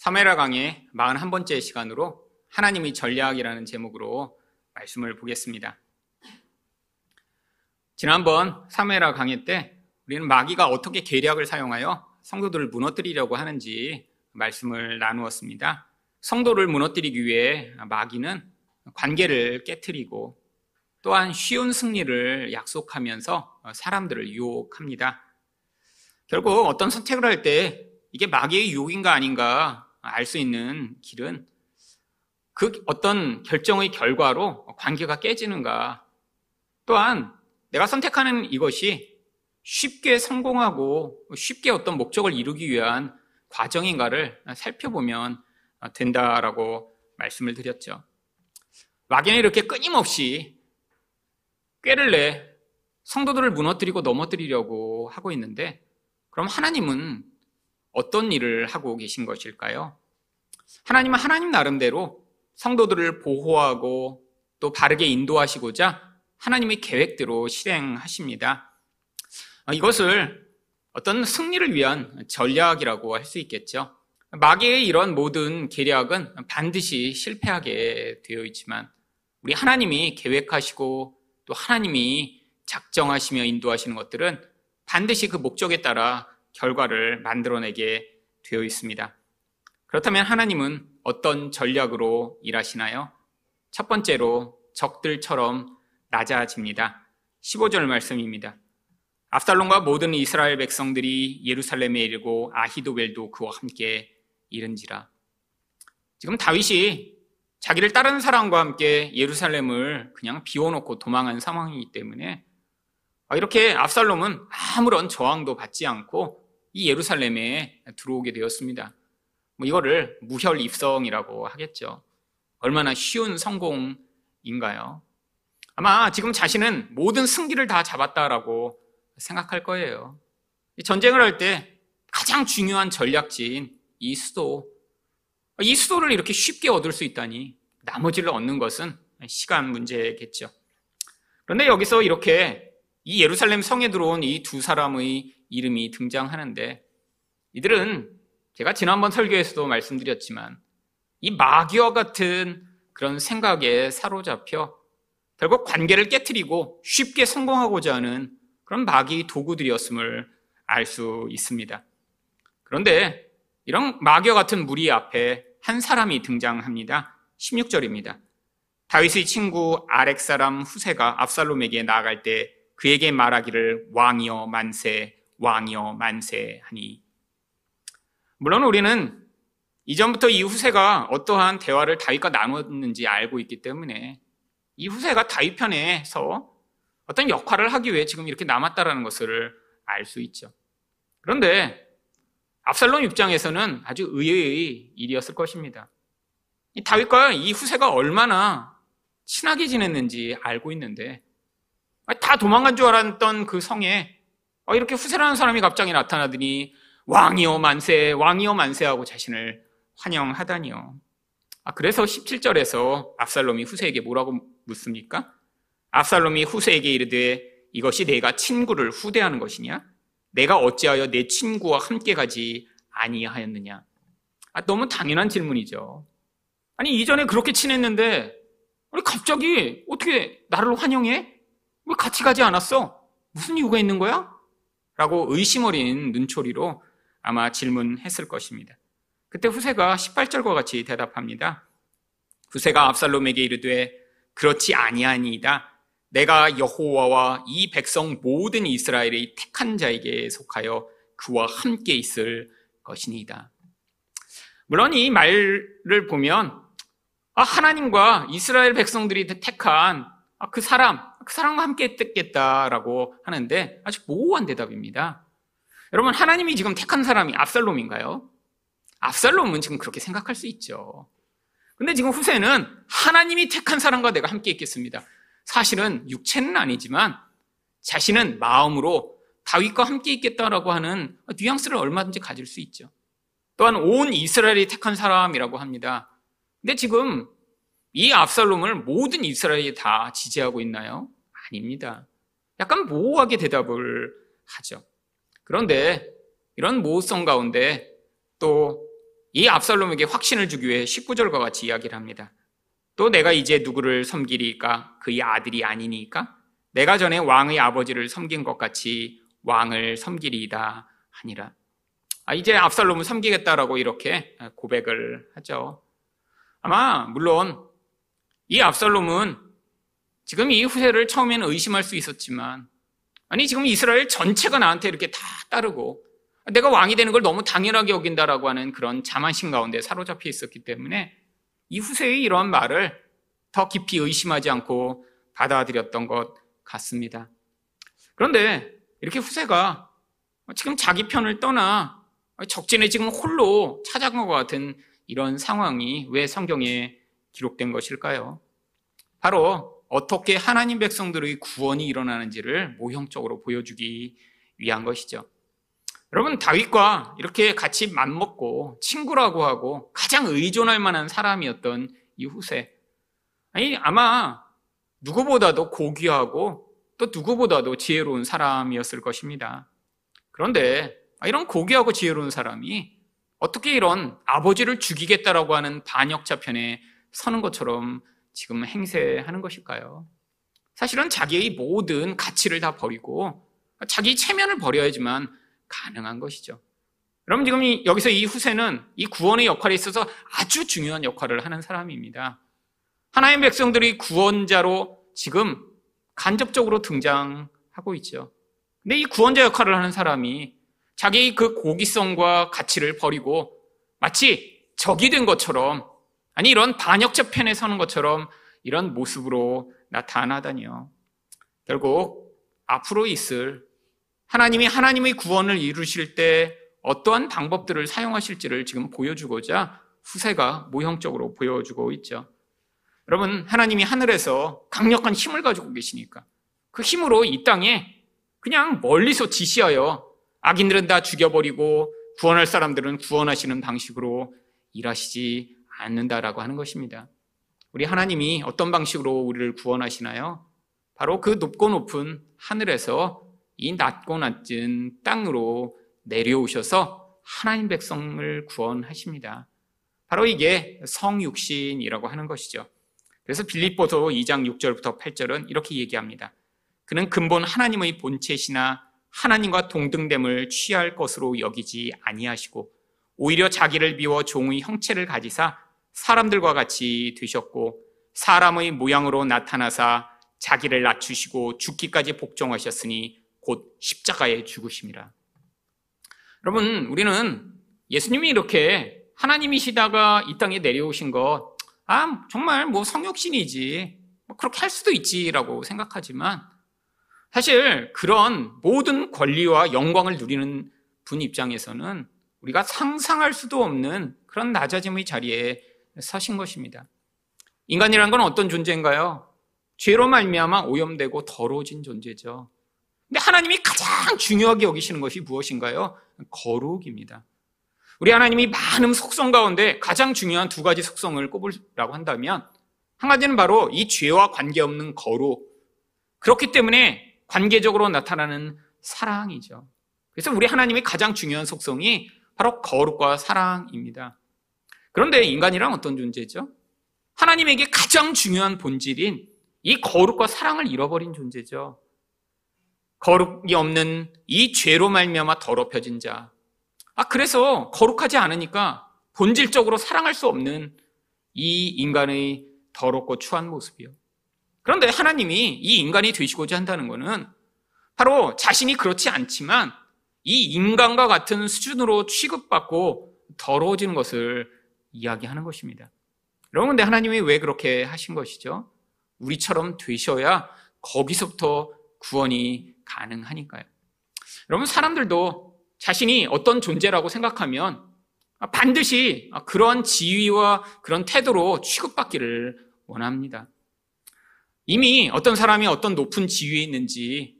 사메라 강의 41번째 시간으로 하나님의 전략이라는 제목으로 말씀을 보겠습니다. 지난번 사메라 강의 때 우리는 마귀가 어떻게 계략을 사용하여 성도들을 무너뜨리려고 하는지 말씀을 나누었습니다. 성도를 무너뜨리기 위해 마귀는 관계를 깨뜨리고 또한 쉬운 승리를 약속하면서 사람들을 유혹합니다. 결국 어떤 선택을 할 때 이게 마귀의 유혹인가 아닌가 알 수 있는 길은 그 어떤 결정의 결과로 관계가 깨지는가 또한 내가 선택하는 이것이 쉽게 성공하고 쉽게 어떤 목적을 이루기 위한 과정인가를 살펴보면 된다라고 말씀을 드렸죠. 마귀는 이렇게 끊임없이 꾀를 내 성도들을 무너뜨리고 넘어뜨리려고 하고 있는데 그럼 하나님은 어떤 일을 하고 계신 것일까요? 하나님은 하나님 나름대로 성도들을 보호하고 또 바르게 인도하시고자 하나님의 계획대로 실행하십니다. 이것을 어떤 승리를 위한 전략이라고 할 수 있겠죠. 마귀의 이런 모든 계략은 반드시 실패하게 되어 있지만 우리 하나님이 계획하시고 또 하나님이 작정하시며 인도하시는 것들은 반드시 그 목적에 따라 결과를 만들어내게 되어 있습니다. 그렇다면 하나님은 어떤 전략으로 일하시나요? 첫 번째로 적들처럼 낮아집니다. 15절 말씀입니다. 압살롬과 모든 이스라엘 백성들이 예루살렘에 이르고 아히도벨도 그와 함께 이른지라. 지금 다윗이 자기를 따르는 사람과 함께 예루살렘을 그냥 비워놓고 도망한 상황이기 때문에 이렇게 압살롬은 아무런 저항도 받지 않고 이 예루살렘에 들어오게 되었습니다. 뭐 이거를 무혈 입성이라고 하겠죠. 얼마나 쉬운 성공인가요? 아마 지금 자신은 모든 승기를 다 잡았다라고 생각할 거예요. 전쟁을 할 때 가장 중요한 전략지인 이 수도, 이 수도를 이렇게 쉽게 얻을 수 있다니 나머지를 얻는 것은 시간 문제겠죠. 그런데 여기서 이렇게 이 예루살렘 성에 들어온 이 두 사람의 이름이 등장하는데 이들은 제가 지난번 설교에서도 말씀드렸지만 이 마귀와 같은 그런 생각에 사로잡혀 결국 관계를 깨뜨리고 쉽게 성공하고자 하는 그런 마귀 도구들이었음을 알 수 있습니다. 그런데 이런 마귀와 같은 무리 앞에 한 사람이 등장합니다. 16절입니다. 다윗의 친구 아렉 사람 후세가 압살롬에게 나아갈 때 그에게 말하기를 왕이여 만세 왕이여 만세 하니 물론 우리는 이전부터 이 후세가 어떠한 대화를 다윗과 나눴는지 알고 있기 때문에 이 후세가 다윗 편에서 어떤 역할을 하기 위해 지금 이렇게 남았다라는 것을 알 수 있죠. 그런데 압살롬 입장에서는 아주 의외의 일이었을 것입니다. 이 다윗과 이 후세가 얼마나 친하게 지냈는지 알고 있는데 다 도망간 줄 알았던 그 성에 이렇게 후세라는 사람이 갑자기 나타나더니 왕이요 만세, 왕이요 만세하고 자신을 환영하다니요. 아, 그래서 17절에서 압살롬이 후세에게 뭐라고 묻습니까? 압살롬이 후세에게 이르되 이것이 내가 친구를 후대하는 것이냐? 내가 어찌하여 내 친구와 함께 가지 아니하였느냐? 아, 너무 당연한 질문이죠. 아니 이전에 그렇게 친했는데 아니 갑자기 어떻게 나를 환영해? 왜 같이 가지 않았어? 무슨 이유가 있는 거야? 라고 의심 어린 눈초리로 아마 질문했을 것입니다. 그때 후세가 18절과 같이 대답합니다. 후세가 압살롬에게 이르되 그렇지 아니하니이다. 내가 여호와와 이 백성 모든 이스라엘의 택한 자에게 속하여 그와 함께 있을 것이니이다. 물론 이 말을 보면 아, 하나님과 이스라엘 백성들이 택한 아, 그 사람, 그 사람과 함께 했겠다라고 하는데 아주 모호한 대답입니다. 여러분, 하나님이 지금 택한 사람이 압살롬인가요? 압살롬은 지금 그렇게 생각할 수 있죠. 근데 지금 후세는 하나님이 택한 사람과 내가 함께 있겠습니다. 사실은 육체는 아니지만 자신은 마음으로 다윗과 함께 있겠다라고 하는 뉘앙스를 얼마든지 가질 수 있죠. 또한 온 이스라엘이 택한 사람이라고 합니다. 근데 지금 이 압살롬을 모든 이스라엘이 다 지지하고 있나요? 아닙니다. 약간 모호하게 대답을 하죠. 그런데 이런 모호성 가운데 또 이 압살롬에게 확신을 주기 위해 19절과 같이 이야기를 합니다. 또 내가 이제 누구를 섬기리까? 그의 아들이 아니니까? 내가 전에 왕의 아버지를 섬긴 것 같이 왕을 섬기리이다 하니라. 아, 이제 압살롬을 섬기겠다라고 이렇게 고백을 하죠. 아마, 물론, 이 압살롬은 지금 이 후세를 처음에는 의심할 수 있었지만, 아니, 지금 이스라엘 전체가 나한테 이렇게 다 따르고, 내가 왕이 되는 걸 너무 당연하게 여긴다라고 하는 그런 자만심 가운데 사로잡혀 있었기 때문에 이 후세의 이러한 말을 더 깊이 의심하지 않고 받아들였던 것 같습니다. 그런데 이렇게 후세가 지금 자기 편을 떠나 적진에 지금 홀로 찾아간 것 같은 이런 상황이 왜 성경에 기록된 것일까요? 바로 어떻게 하나님 백성들의 구원이 일어나는지를 모형적으로 보여주기 위한 것이죠. 여러분, 다윗과 이렇게 같이 맘먹고 친구라고 하고 가장 의존할 만한 사람이었던 이 후세. 아니, 아마 누구보다도 고귀하고 또 누구보다도 지혜로운 사람이었을 것입니다. 그런데 이런 고귀하고 지혜로운 사람이 어떻게 이런 아버지를 죽이겠다라고 하는 반역자 편에 서는 것처럼 지금 행세하는 것일까요? 사실은 자기의 모든 가치를 다 버리고 자기 체면을 버려야지만 가능한 것이죠. 여러분 지금 여기서 이 후세는 이 구원의 역할에 있어서 아주 중요한 역할을 하는 사람입니다. 하나님 백성들이 구원자로 지금 간접적으로 등장하고 있죠. 근데 이 구원자 역할을 하는 사람이 자기 그 고기성과 가치를 버리고 마치 적이 된 것처럼 아니 이런 반역자 편에 서는 것처럼 이런 모습으로 나타나다니요. 결국 앞으로 있을 하나님이 하나님의 구원을 이루실 때 어떠한 방법들을 사용하실지를 지금 보여주고자 후세가 모형적으로 보여주고 있죠. 여러분, 하나님이 하늘에서 강력한 힘을 가지고 계시니까 그 힘으로 이 땅에 그냥 멀리서 지시하여 악인들은 다 죽여버리고 구원할 사람들은 구원하시는 방식으로 일하시지 않는다라고 하는 것입니다. 우리 하나님이 어떤 방식으로 우리를 구원하시나요? 바로 그 높고 높은 하늘에서 이 낮고 낮은 땅으로 내려오셔서 하나님 백성을 구원하십니다. 바로 이게 성육신이라고 하는 것이죠. 그래서 빌립보서 2장 6절부터 8절은 이렇게 얘기합니다. 그는 근본 하나님의 본체시나 하나님과 동등됨을 취할 것으로 여기지 아니하시고 오히려 자기를 비워 종의 형체를 가지사 사람들과 같이 되셨고 사람의 모양으로 나타나사 자기를 낮추시고 죽기까지 복종하셨으니 곧 십자가에 죽으심이라. 여러분, 우리는 예수님이 이렇게 하나님이시다가 이 땅에 내려오신 것, 아, 정말 뭐 성욕신이지. 뭐 그렇게 할 수도 있지라고 생각하지만 사실 그런 모든 권리와 영광을 누리는 분 입장에서는 우리가 상상할 수도 없는 그런 낮아짐의 자리에 서신 것입니다. 인간이란 건 어떤 존재인가요? 죄로 말미암아 오염되고 더러워진 존재죠. 근데 하나님이 가장 중요하게 여기시는 것이 무엇인가요? 거룩입니다. 우리 하나님이 많은 속성 가운데 가장 중요한 두 가지 속성을 꼽으라고 한다면 한 가지는 바로 이 죄와 관계없는 거룩. 그렇기 때문에 관계적으로 나타나는 사랑이죠. 그래서 우리 하나님의 가장 중요한 속성이 바로 거룩과 사랑입니다. 그런데 인간이란 어떤 존재죠? 하나님에게 가장 중요한 본질인 이 거룩과 사랑을 잃어버린 존재죠. 거룩이 없는 이 죄로 말미암아 더럽혀진 자, 아, 그래서 거룩하지 않으니까 본질적으로 사랑할 수 없는 이 인간의 더럽고 추한 모습이요. 그런데 하나님이 이 인간이 되시고자 한다는 것은 바로 자신이 그렇지 않지만 이 인간과 같은 수준으로 취급받고 더러워지는 것을 이야기하는 것입니다. 여러분, 근데 하나님이 왜 그렇게 하신 것이죠? 우리처럼 되셔야 거기서부터 구원이 가능하니까요. 여러분, 사람들도 자신이 어떤 존재라고 생각하면 반드시 그런 지위와 그런 태도로 취급받기를 원합니다. 이미 어떤 사람이 어떤 높은 지위에 있는지,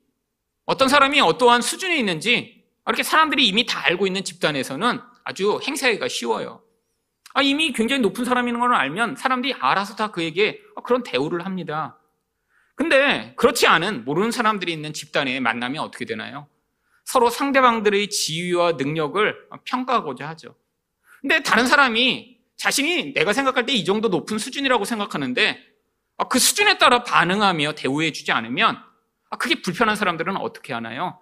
어떤 사람이 어떠한 수준에 있는지, 이렇게 사람들이 이미 다 알고 있는 집단에서는 아주 행사하기가 쉬워요. 아, 이미 굉장히 높은 사람인 걸 알면 사람들이 알아서 다 그에게 그런 대우를 합니다. 근데 그렇지 않은 모르는 사람들이 있는 집단에 만나면 어떻게 되나요? 서로 상대방들의 지위와 능력을 평가하고자 하죠. 근데 다른 사람이 자신이 내가 생각할 때 이 정도 높은 수준이라고 생각하는데 아, 그 수준에 따라 반응하며 대우해주지 않으면 아, 그게 불편한 사람들은 어떻게 하나요?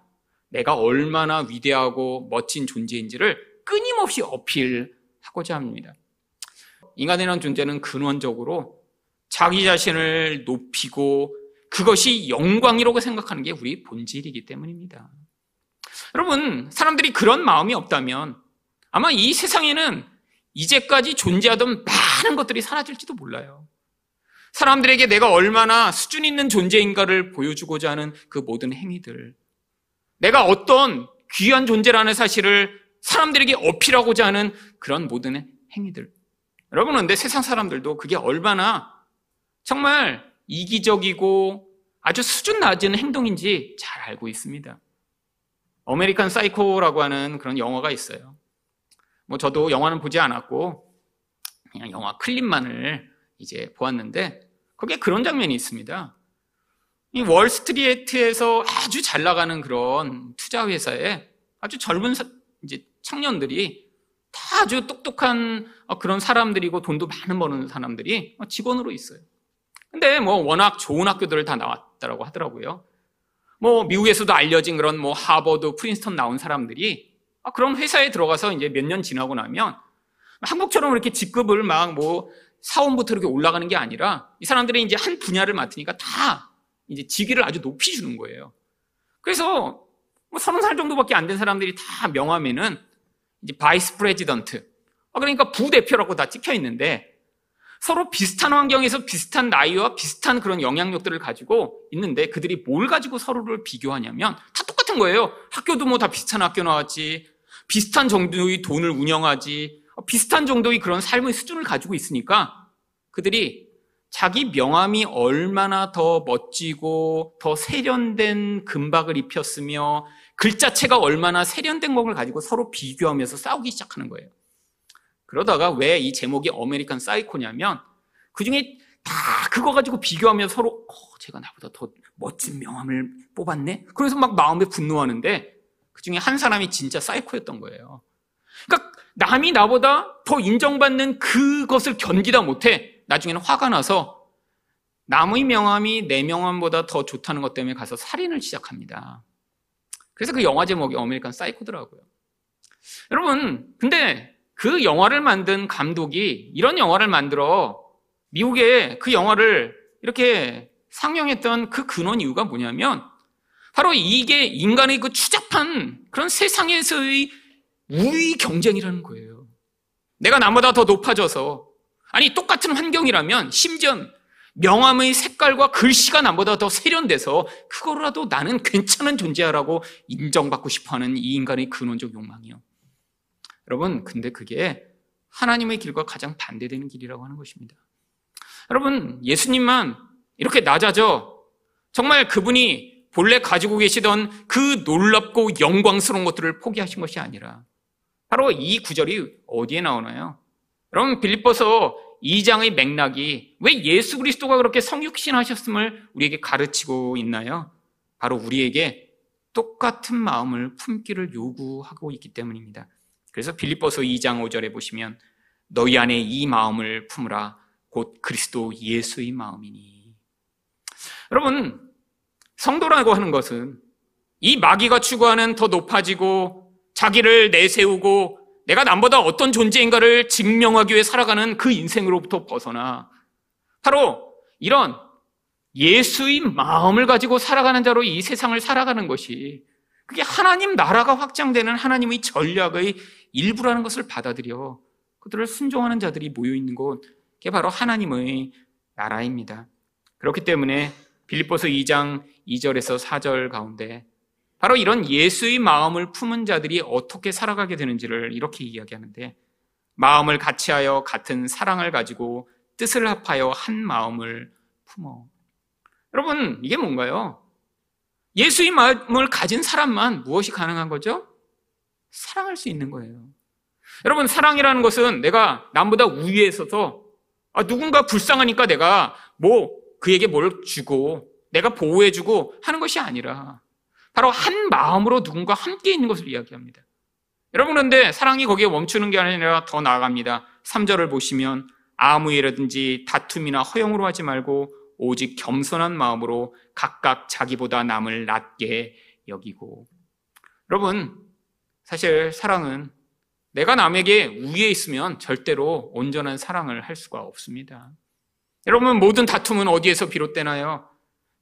내가 얼마나 위대하고 멋진 존재인지를 끊임없이 어필 하고자 합니다. 인간이라는 존재는 근원적으로 자기 자신을 높이고 그것이 영광이라고 생각하는 게 우리 본질이기 때문입니다. 여러분, 사람들이 그런 마음이 없다면 아마 이 세상에는 이제까지 존재하던 많은 것들이 사라질지도 몰라요. 사람들에게 내가 얼마나 수준 있는 존재인가를 보여주고자 하는 그 모든 행위들. 내가 어떤 귀한 존재라는 사실을 사람들에게 어필하고자 하는 그런 모든 행위들. 여러분, 근데 세상 사람들도 그게 얼마나 정말 이기적이고 아주 수준 낮은 행동인지 잘 알고 있습니다. American Psycho라고 하는 그런 영화가 있어요. 뭐 저도 영화는 보지 않았고 그냥 영화 클립만을 이제 보았는데 거기에 그런 장면이 있습니다. 이 월스트리트에서 아주 잘 나가는 그런 투자 회사에 아주 젊은 청년들이 다 아주 똑똑한 어, 그런 사람들이고 돈도 많은 버는 사람들이 직원으로 있어요. 근데 뭐 워낙 좋은 학교들을 다 나왔다라고 하더라고요. 뭐 미국에서도 알려진 그런 뭐 하버드, 프린스턴 나온 사람들이 아, 그런 회사에 들어가서 이제 몇 년 지나고 나면 한국처럼 이렇게 직급을 막 뭐 사원부터 이렇게 올라가는 게 아니라 이 사람들이 이제 한 분야를 맡으니까 다 이제 직위를 아주 높이 주는 거예요. 그래서 뭐 서른 살 정도밖에 안 된 사람들이 다 명함에는 이제 vice president 아, 그러니까 부대표라고 다 찍혀 있는데 서로 비슷한 환경에서 비슷한 나이와 비슷한 그런 영향력들을 가지고 있는데 그들이 뭘 가지고 서로를 비교하냐면 다 똑같은 거예요. 학교도 뭐 다 비슷한 학교 나왔지. 비슷한 정도의 돈을 운영하지. 비슷한 정도의 그런 삶의 수준을 가지고 있으니까 그들이 자기 명함이 얼마나 더 멋지고 더 세련된 금박을 입혔으며 글자체가 얼마나 세련된 것을 가지고 서로 비교하면서 싸우기 시작하는 거예요. 그러다가 왜 이 제목이 어메리칸 사이코냐면 그 중에 다 그거 가지고 비교하면 서로 어, 제가 나보다 더 멋진 명함을 뽑았네. 그래서 막 마음에 분노하는데 그 중에 한 사람이 진짜 사이코였던 거예요. 그러니까 남이 나보다 더 인정받는 그것을 견디다 못해 나중에는 화가 나서 남의 명함이 내 명함보다 더 좋다는 것 때문에 가서 살인을 시작합니다. 그래서 그 영화 제목이 어메리칸 사이코더라고요. 여러분, 근데 그 영화를 만든 감독이 이런 영화를 만들어 미국에 그 영화를 이렇게 상영했던 그 근원 이유가 뭐냐면 바로 이게 인간의 그 추잡한 그런 세상에서의 우위 경쟁이라는 거예요. 내가 나보다 더 높아져서 아니 똑같은 환경이라면 심지어 명함의 색깔과 글씨가 나보다 더 세련돼서 그거라도 나는 괜찮은 존재야라고 인정받고 싶어하는 이 인간의 근원적 욕망이요. 여러분, 근데 그게 하나님의 길과 가장 반대되는 길이라고 하는 것입니다. 여러분, 예수님만 이렇게 낮아져 정말 그분이 본래 가지고 계시던 그 놀랍고 영광스러운 것들을 포기하신 것이 아니라 바로 이 구절이 어디에 나오나요? 여러분, 빌립보서 2장의 맥락이 왜 예수 그리스도가 그렇게 성육신 하셨음을 우리에게 가르치고 있나요? 바로 우리에게 똑같은 마음을 품기를 요구하고 있기 때문입니다. 그래서 빌립보서 2장 5절에 보시면 너희 안에 이 마음을 품으라 곧 그리스도 예수의 마음이니. 여러분, 성도라고 하는 것은 이 마귀가 추구하는 더 높아지고 자기를 내세우고 내가 남보다 어떤 존재인가를 증명하기 위해 살아가는 그 인생으로부터 벗어나 바로 이런 예수의 마음을 가지고 살아가는 자로 이 세상을 살아가는 것이 그게 하나님 나라가 확장되는 하나님의 전략의 일부라는 것을 받아들여 그들을 순종하는 자들이 모여 있는 곳, 그게 바로 하나님의 나라입니다. 그렇기 때문에 빌립보서 2장 2절에서 4절 가운데 바로 이런 예수의 마음을 품은 자들이 어떻게 살아가게 되는지를 이렇게 이야기하는데 마음을 같이하여 같은 사랑을 가지고 뜻을 합하여 한 마음을 품어. 여러분, 이게 뭔가요? 예수의 마음을 가진 사람만 무엇이 가능한 거죠? 사랑할 수 있는 거예요. 여러분, 사랑이라는 것은 내가 남보다 우위에 있어서 아, 누군가 불쌍하니까 내가 뭐 그에게 뭘 주고 내가 보호해주고 하는 것이 아니라 바로 한 마음으로 누군가 함께 있는 것을 이야기합니다. 여러분 그런데 사랑이 거기에 멈추는 게 아니라 더 나아갑니다. 3절을 보시면 아무 일이라든지 다툼이나 허용으로 하지 말고 오직 겸손한 마음으로 각각 자기보다 남을 낮게 여기고. 여러분, 사실 사랑은 내가 남에게 우위에 있으면 절대로 온전한 사랑을 할 수가 없습니다. 여러분, 모든 다툼은 어디에서 비롯되나요?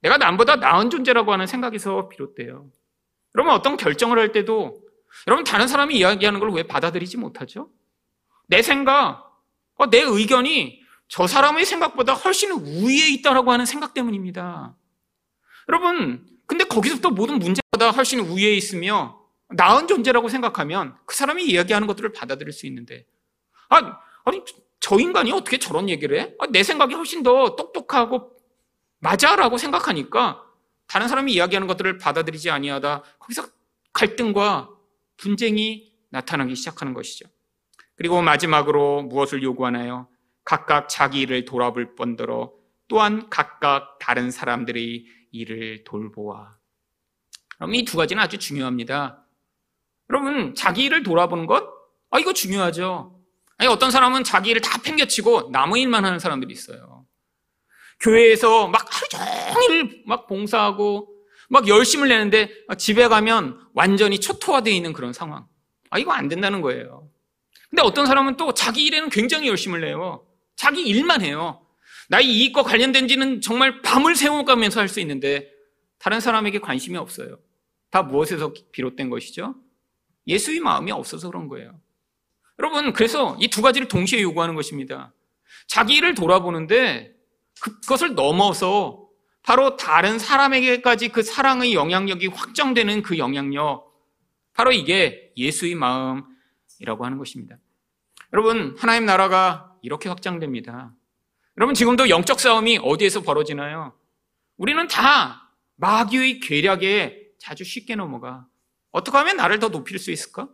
내가 남보다 나은 존재라고 하는 생각에서 비롯돼요. 여러분, 어떤 결정을 할 때도 여러분, 다른 사람이 이야기하는 걸 왜 받아들이지 못하죠? 내 생각, 어, 내 의견이 저 사람의 생각보다 훨씬 우위에 있다라고 하는 생각 때문입니다. 여러분, 근데 거기서부터 모든 문제보다 훨씬 우위에 있으며 나은 존재라고 생각하면 그 사람이 이야기하는 것들을 받아들일 수 있는데, 아, 아니, 저 인간이 어떻게 저런 얘기를 해? 아, 내 생각이 훨씬 더 똑똑하고 맞아라고 생각하니까 다른 사람이 이야기하는 것들을 받아들이지 아니하다 거기서 갈등과 분쟁이 나타나기 시작하는 것이죠. 그리고 마지막으로 무엇을 요구하나요? 각각 자기 일을 돌아볼 뿐더러 또한 각각 다른 사람들의 일을 돌보아. 그럼 이 두 가지는 아주 중요합니다. 여러분, 자기 일을 돌아보는 것? 아, 이거 중요하죠. 아니, 어떤 사람은 자기 일을 다 팽개치고 남의 일만 하는 사람들이 있어요. 교회에서 막 하루 종일 막 봉사하고 막 열심을 내는데 집에 가면 완전히 초토화되어 있는 그런 상황. 아, 이거 안 된다는 거예요. 근데 어떤 사람은 또 자기 일에는 굉장히 열심을 내요. 자기 일만 해요. 나의 이익과 관련된 지는 정말 밤을 새워가면서 할 수 있는데 다른 사람에게 관심이 없어요. 다 무엇에서 비롯된 것이죠? 예수의 마음이 없어서 그런 거예요. 여러분, 그래서 이 두 가지를 동시에 요구하는 것입니다. 자기 일을 돌아보는데 그것을 넘어서 바로 다른 사람에게까지 그 사랑의 영향력이 확정되는 그 영향력, 바로 이게 예수의 마음이라고 하는 것입니다. 여러분, 하나님 나라가 이렇게 확장됩니다. 여러분, 지금도 영적 싸움이 어디에서 벌어지나요? 우리는 다 마귀의 괴략에 자주 쉽게 넘어가. 어떻게 하면 나를 더 높일 수 있을까?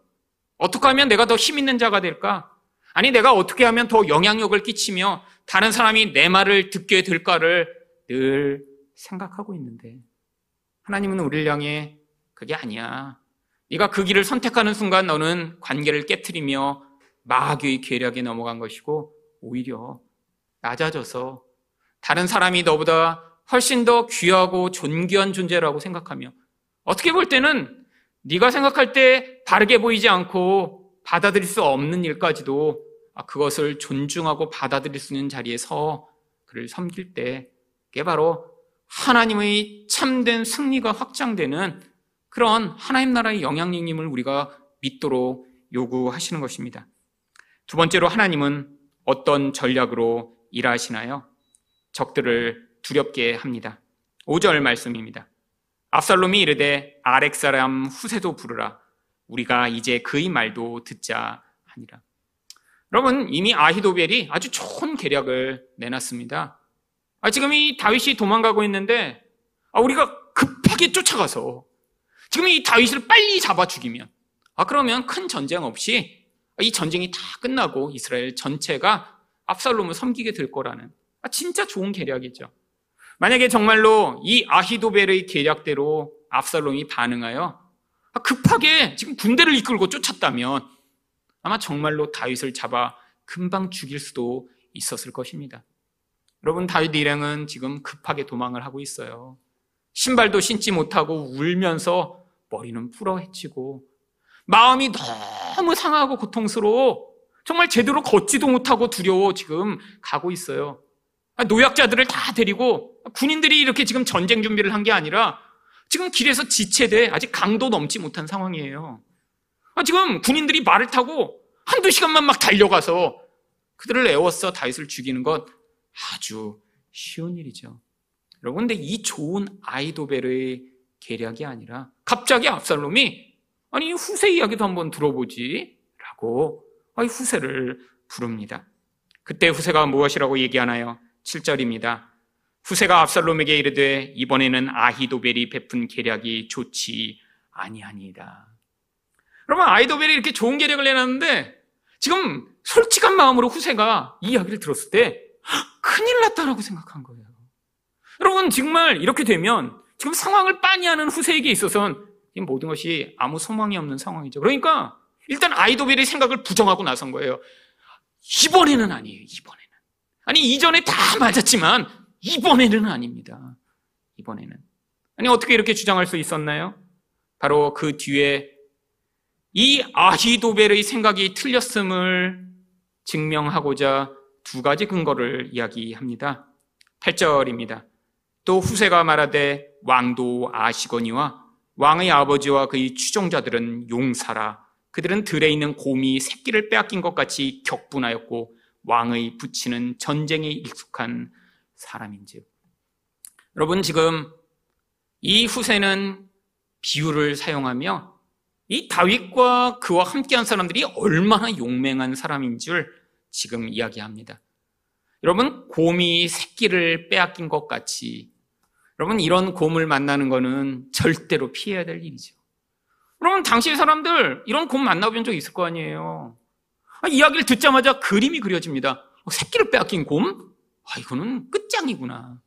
어떻게 하면 내가 더 힘 있는 자가 될까? 아니, 내가 어떻게 하면 더 영향력을 끼치며 다른 사람이 내 말을 듣게 될까를 늘 생각하고 있는데 하나님은 우리를 향해 그게 아니야. 네가 그 길을 선택하는 순간 너는 관계를 깨뜨리며 마귀의 계략에 넘어간 것이고 오히려 낮아져서 다른 사람이 너보다 훨씬 더 귀하고 존귀한 존재라고 생각하며 어떻게 볼 때는 네가 생각할 때 바르게 보이지 않고 받아들일 수 없는 일까지도 그것을 존중하고 받아들일 수 있는 자리에서 그를 섬길 때 그게 바로 하나님의 참된 승리가 확장되는 그런 하나님 나라의 영향력임을 우리가 믿도록 요구하시는 것입니다. 두 번째로 하나님은 어떤 전략으로 일하시나요? 적들을 두렵게 합니다. 5절 말씀입니다. 압살롬이 이르되 아렉 사람 후세도 부르라. 우리가 이제 그의 말도 듣자 하니라. 여러분 이미 아히도벨이 아주 좋은 계략을 내놨습니다. 아, 지금 이 다윗이 도망가고 있는데 아, 우리가 급하게 쫓아가서 지금 이 다윗을 빨리 잡아 죽이면 아 그러면 큰 전쟁 없이 이 전쟁이 다 끝나고 이스라엘 전체가 압살롬을 섬기게 될 거라는 아, 진짜 좋은 계략이죠. 만약에 정말로 이 아히도벨의 계략대로 압살롬이 반응하여 아, 급하게 지금 군대를 이끌고 쫓았다면 아마 정말로 다윗을 잡아 금방 죽일 수도 있었을 것입니다. 여러분 다윗 일행은 지금 급하게 도망을 하고 있어요. 신발도 신지 못하고 울면서 머리는 풀어헤치고 마음이 너무 상하고 고통스러워 정말 제대로 걷지도 못하고 두려워 지금 가고 있어요. 노약자들을 다 데리고 군인들이 이렇게 지금 전쟁 준비를 한 게 아니라 지금 길에서 지체돼 아직 강도 넘지 못한 상황이에요. 지금 군인들이 말을 타고 한두 시간만 막 달려가서 그들을 애워서 다윗을 죽이는 것 아주 쉬운 일이죠. 여러분, 근데 이 좋은 아이도벨의 계략이 아니라 갑자기 압살롬이 아니 후세 이야기도 한번 들어보지 라고 후세를 부릅니다. 그때 후세가 무엇이라고 얘기하나요? 7절입니다. 후세가 압살롬에게 이르되 이번에는 아히도벨이 베푼 계략이 좋지 아니하니이다. 여러분 아이도벨이 이렇게 좋은 계략을 내놨는데 지금 솔직한 마음으로 후세가 이 이야기를 들었을 때 큰일 났다라고 생각한 거예요. 여러분 정말 이렇게 되면 지금 상황을 빤히 하는 후세에게 있어서는 모든 것이 아무 소망이 없는 상황이죠. 그러니까 일단 아이도벨의 생각을 부정하고 나선 거예요. 이번에는 아니에요, 이번에는. 아니, 이전에 다 맞았지만, 이번에는 아닙니다. 이번에는. 아니, 어떻게 이렇게 주장할 수 있었나요? 바로 그 뒤에 이 아히도벨의 생각이 틀렸음을 증명하고자 두 가지 근거를 이야기합니다. 8절입니다. 또 후세가 말하되 왕도 아시거니와 왕의 아버지와 그의 추종자들은 용사라 그들은 들에 있는 곰이 새끼를 빼앗긴 것 같이 격분하였고 왕의 부치는 전쟁에 익숙한 사람인즉 여러분 지금 이 후세는 비유를 사용하며 이 다윗과 그와 함께한 사람들이 얼마나 용맹한 사람인 줄 지금 이야기합니다. 여러분 곰이 새끼를 빼앗긴 것 같이 여러분 이런 곰을 만나는 것은 절대로 피해야 될 일이죠. 그러면 당시 사람들 이런 곰 만나본 적 있을 거 아니에요. 아, 이야기를 듣자마자 그림이 그려집니다. 어, 새끼를 빼앗긴 곰? 아 이거는 끝 장이구나.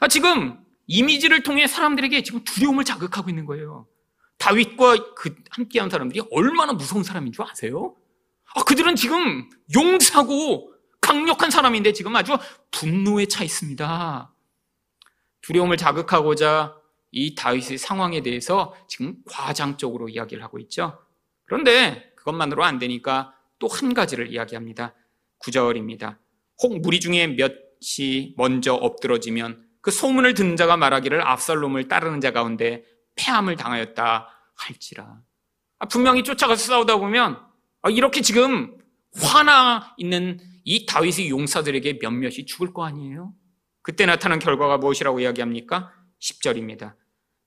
아, 지금 이미지를 통해 사람들에게 지금 두려움을 자극하고 있는 거예요. 다윗과 그 함께한 사람들이 얼마나 무서운 사람인 줄 아세요? 아, 그들은 지금 용사고 강력한 사람인데 지금 아주 분노에 차 있습니다. 두려움을 자극하고자 이 다윗의 상황에 대해서 지금 과장적으로 이야기를 하고 있죠. 그런데 그것만으로 안 되니까 또 한 가지를 이야기합니다. 9절입니다. 혹 무리 중에 몇 이 먼저 엎드러지면 그 소문을 듣는 자가 말하기를 압살롬을 따르는 자 가운데 패함을 당하였다 할지라. 아, 분명히 쫓아가서 싸우다 보면 아, 이렇게 지금 화나 있는 이 다윗의 용사들에게 몇몇이 죽을 거 아니에요? 그때 나타난 결과가 무엇이라고 이야기합니까? 10절입니다.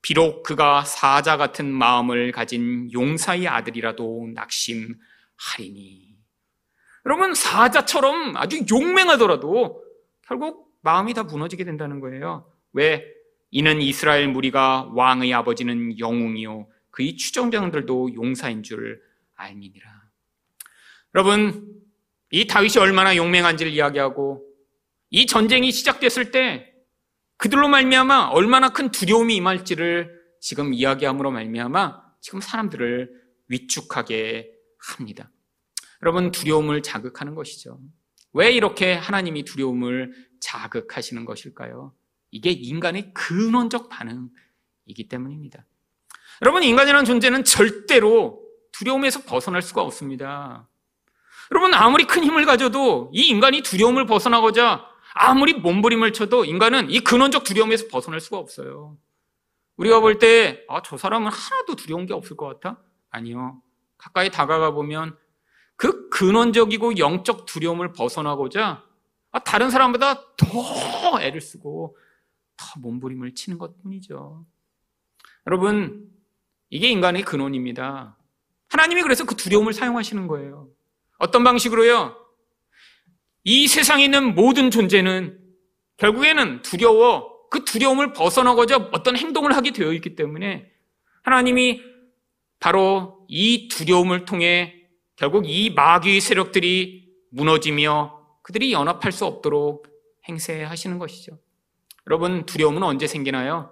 비록 그가 사자 같은 마음을 가진 용사의 아들이라도 낙심하리니. 여러분, 사자처럼 아주 용맹하더라도 결국 마음이 다 무너지게 된다는 거예요. 왜? 이는 이스라엘 무리가 왕의 아버지는 영웅이요. 그의 추종자들도 용사인 줄 알미니라. 여러분, 이 다윗이 얼마나 용맹한지를 이야기하고 이 전쟁이 시작됐을 때 그들로 말미암아 얼마나 큰 두려움이 임할지를 지금 이야기함으로 말미암아 지금 사람들을 위축하게 합니다. 여러분 두려움을 자극하는 것이죠. 왜 이렇게 하나님이 두려움을 자극하시는 것일까요? 이게 인간의 근원적 반응이기 때문입니다. 여러분 인간이라는 존재는 절대로 두려움에서 벗어날 수가 없습니다. 여러분 아무리 큰 힘을 가져도 이 인간이 두려움을 벗어나고자 아무리 몸부림을 쳐도 인간은 이 근원적 두려움에서 벗어날 수가 없어요. 우리가 볼 때, 아, 저 사람은 하나도 두려운 게 없을 것 같아? 아니요. 가까이 다가가 보면 그 근원적이고 영적 두려움을 벗어나고자 아, 다른 사람보다 더 애를 쓰고 더 몸부림을 치는 것 뿐이죠. 여러분, 이게 인간의 근원입니다. 하나님이 그래서 그 두려움을 사용하시는 거예요. 어떤 방식으로요? 이 세상에 있는 모든 존재는 결국에는 두려워 그 두려움을 벗어나고자 어떤 행동을 하게 되어 있기 때문에 하나님이 바로 이 두려움을 통해 결국 이 마귀의 세력들이 무너지며 그들이 연합할 수 없도록 행세하시는 것이죠. 여러분, 두려움은 언제 생기나요?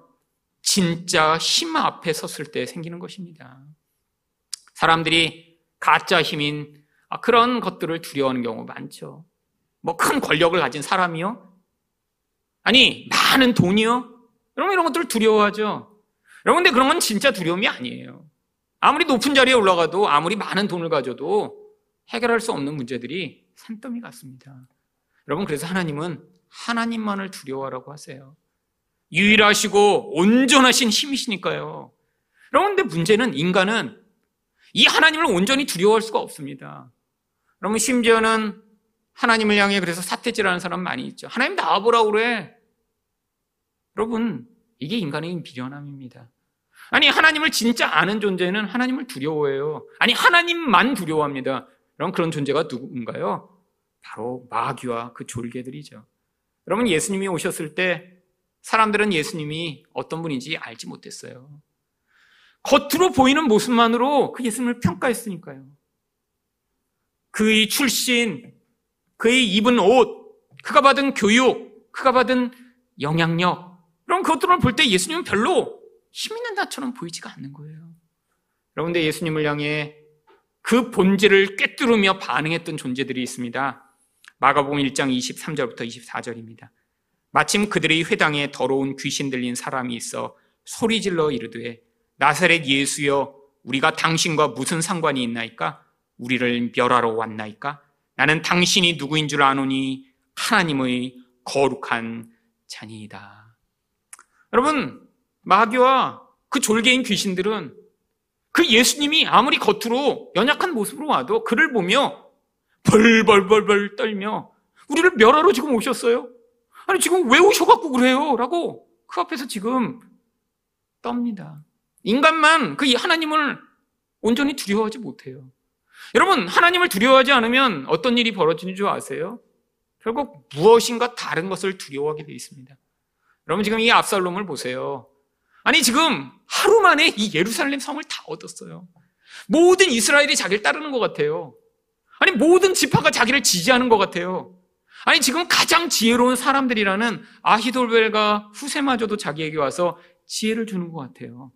진짜 힘 앞에 섰을 때 생기는 것입니다. 사람들이 가짜 힘인 그런 것들을 두려워하는 경우 많죠. 뭐 큰 권력을 가진 사람이요? 아니, 많은 돈이요? 여러분 이런 것들을 두려워하죠. 여러분 근데 그런 건 진짜 두려움이 아니에요. 아무리 높은 자리에 올라가도 아무리 많은 돈을 가져도 해결할 수 없는 문제들이 산더미 같습니다. 여러분 그래서 하나님은 하나님만을 두려워하라고 하세요. 유일하시고 온전하신 힘이시니까요. 근데 문제는 인간은 이 하나님을 온전히 두려워할 수가 없습니다. 여러분 심지어는 하나님을 향해 그래서 사태질하는 사람 많이 있죠. 하나님 나와보라고 그래. 여러분, 이게 인간의 비련함입니다. 아니, 하나님을 진짜 아는 존재는 하나님을 두려워해요. 아니, 하나님만 두려워합니다. 그럼 그런 존재가 누군가요? 바로 마귀와 그 졸개들이죠. 여러분, 예수님이 오셨을 때 사람들은 예수님이 어떤 분인지 알지 못했어요. 겉으로 보이는 모습만으로 그 예수님을 평가했으니까요. 그의 출신, 그의 입은 옷, 그가 받은 교육, 그가 받은 영향력, 그런 것들을 볼 때 예수님은 별로 힘 있는 자처럼 보이지가 않는 거예요. 여러분들 예수님을 향해 그 본질을 꿰뚫으며 반응했던 존재들이 있습니다. 마가복음 1장 23절부터 24절입니다. 마침 그들의 회당에 더러운 귀신 들린 사람이 있어 소리질러 이르되 나사렛 예수여 우리가 당신과 무슨 상관이 있나이까 우리를 멸하러 왔나이까 나는 당신이 누구인 줄 아노니 하나님의 거룩한 자니이다. 여러분 마귀와 그 졸개인 귀신들은 그 예수님이 아무리 겉으로 연약한 모습으로 와도 그를 보며 벌벌벌벌 떨며 우리를 멸하러 지금 오셨어요. 아니 지금 왜 오셔갖고 그래요? 라고 그 앞에서 지금 떱니다. 인간만 그 하나님을 온전히 두려워하지 못해요. 여러분 하나님을 두려워하지 않으면 어떤 일이 벌어지는 줄 아세요? 결국 무엇인가 다른 것을 두려워하게 되어 있습니다. 여러분 지금 이 압살롬을 보세요. 아니 지금 하루 만에 이 예루살렘 성을 다 얻었어요. 모든 이스라엘이 자기를 따르는 것 같아요. 아니 모든 지파가 자기를 지지하는 것 같아요. 아니 지금 가장 지혜로운 사람들이라는 아히돌벨과 후세마저도 자기에게 와서 지혜를 주는 것 같아요.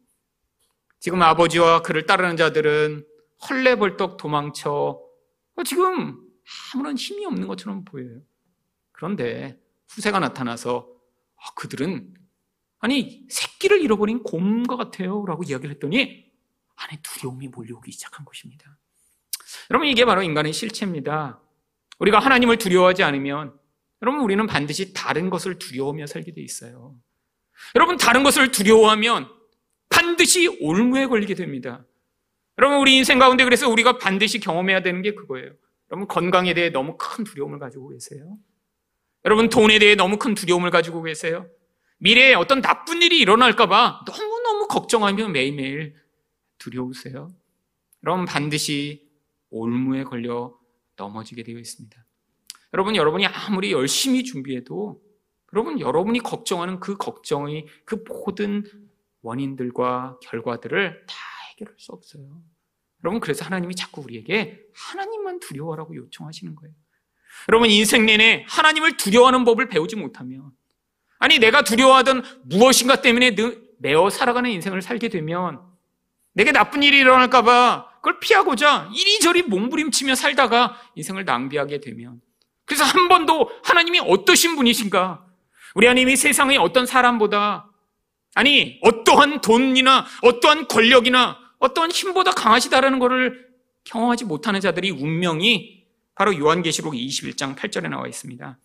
지금 아버지와 그를 따르는 자들은 헐레벌떡 도망쳐 지금 아무런 힘이 없는 것처럼 보여요. 그런데 후세가 나타나서 아, 그들은 아니 새끼를 잃어버린 곰과 같아요 라고 이야기를 했더니 안에 두려움이 몰려오기 시작한 것입니다. 여러분 이게 바로 인간의 실체입니다. 우리가 하나님을 두려워하지 않으면 여러분 우리는 반드시 다른 것을 두려워하며 살게 돼 있어요. 여러분 다른 것을 두려워하면 반드시 올무에 걸리게 됩니다. 여러분 우리 인생 가운데 그래서 우리가 반드시 경험해야 되는 게 그거예요. 여러분 건강에 대해 너무 큰 두려움을 가지고 계세요. 여러분 돈에 대해 너무 큰 두려움을 가지고 계세요. 미래에 어떤 나쁜 일이 일어날까봐 너무너무 걱정하며 매일매일 두려우세요. 여러분 반드시 올무에 걸려 넘어지게 되어 있습니다. 여러분, 여러분이 아무리 열심히 준비해도 여러분, 여러분이 걱정하는 그 걱정의 그 모든 원인들과 결과들을 다 해결할 수 없어요. 여러분, 그래서 하나님이 자꾸 우리에게 하나님만 두려워하라고 요청하시는 거예요. 여러분, 인생 내내 하나님을 두려워하는 법을 배우지 못하면, 아니, 내가 두려워하던 무엇인가 때문에 매어 살아가는 인생을 살게 되면, 내게 나쁜 일이 일어날까봐 그걸 피하고자 이리저리 몸부림치며 살다가 인생을 낭비하게 되면 그래서 한 번도 하나님이 어떠신 분이신가? 우리 하나님이 세상의 어떤 사람보다 아니 어떠한 돈이나 어떠한 권력이나 어떠한 힘보다 강하시다라는 것을 경험하지 못하는 자들이 운명이 바로 요한계시록 21장 8절에 나와 있습니다.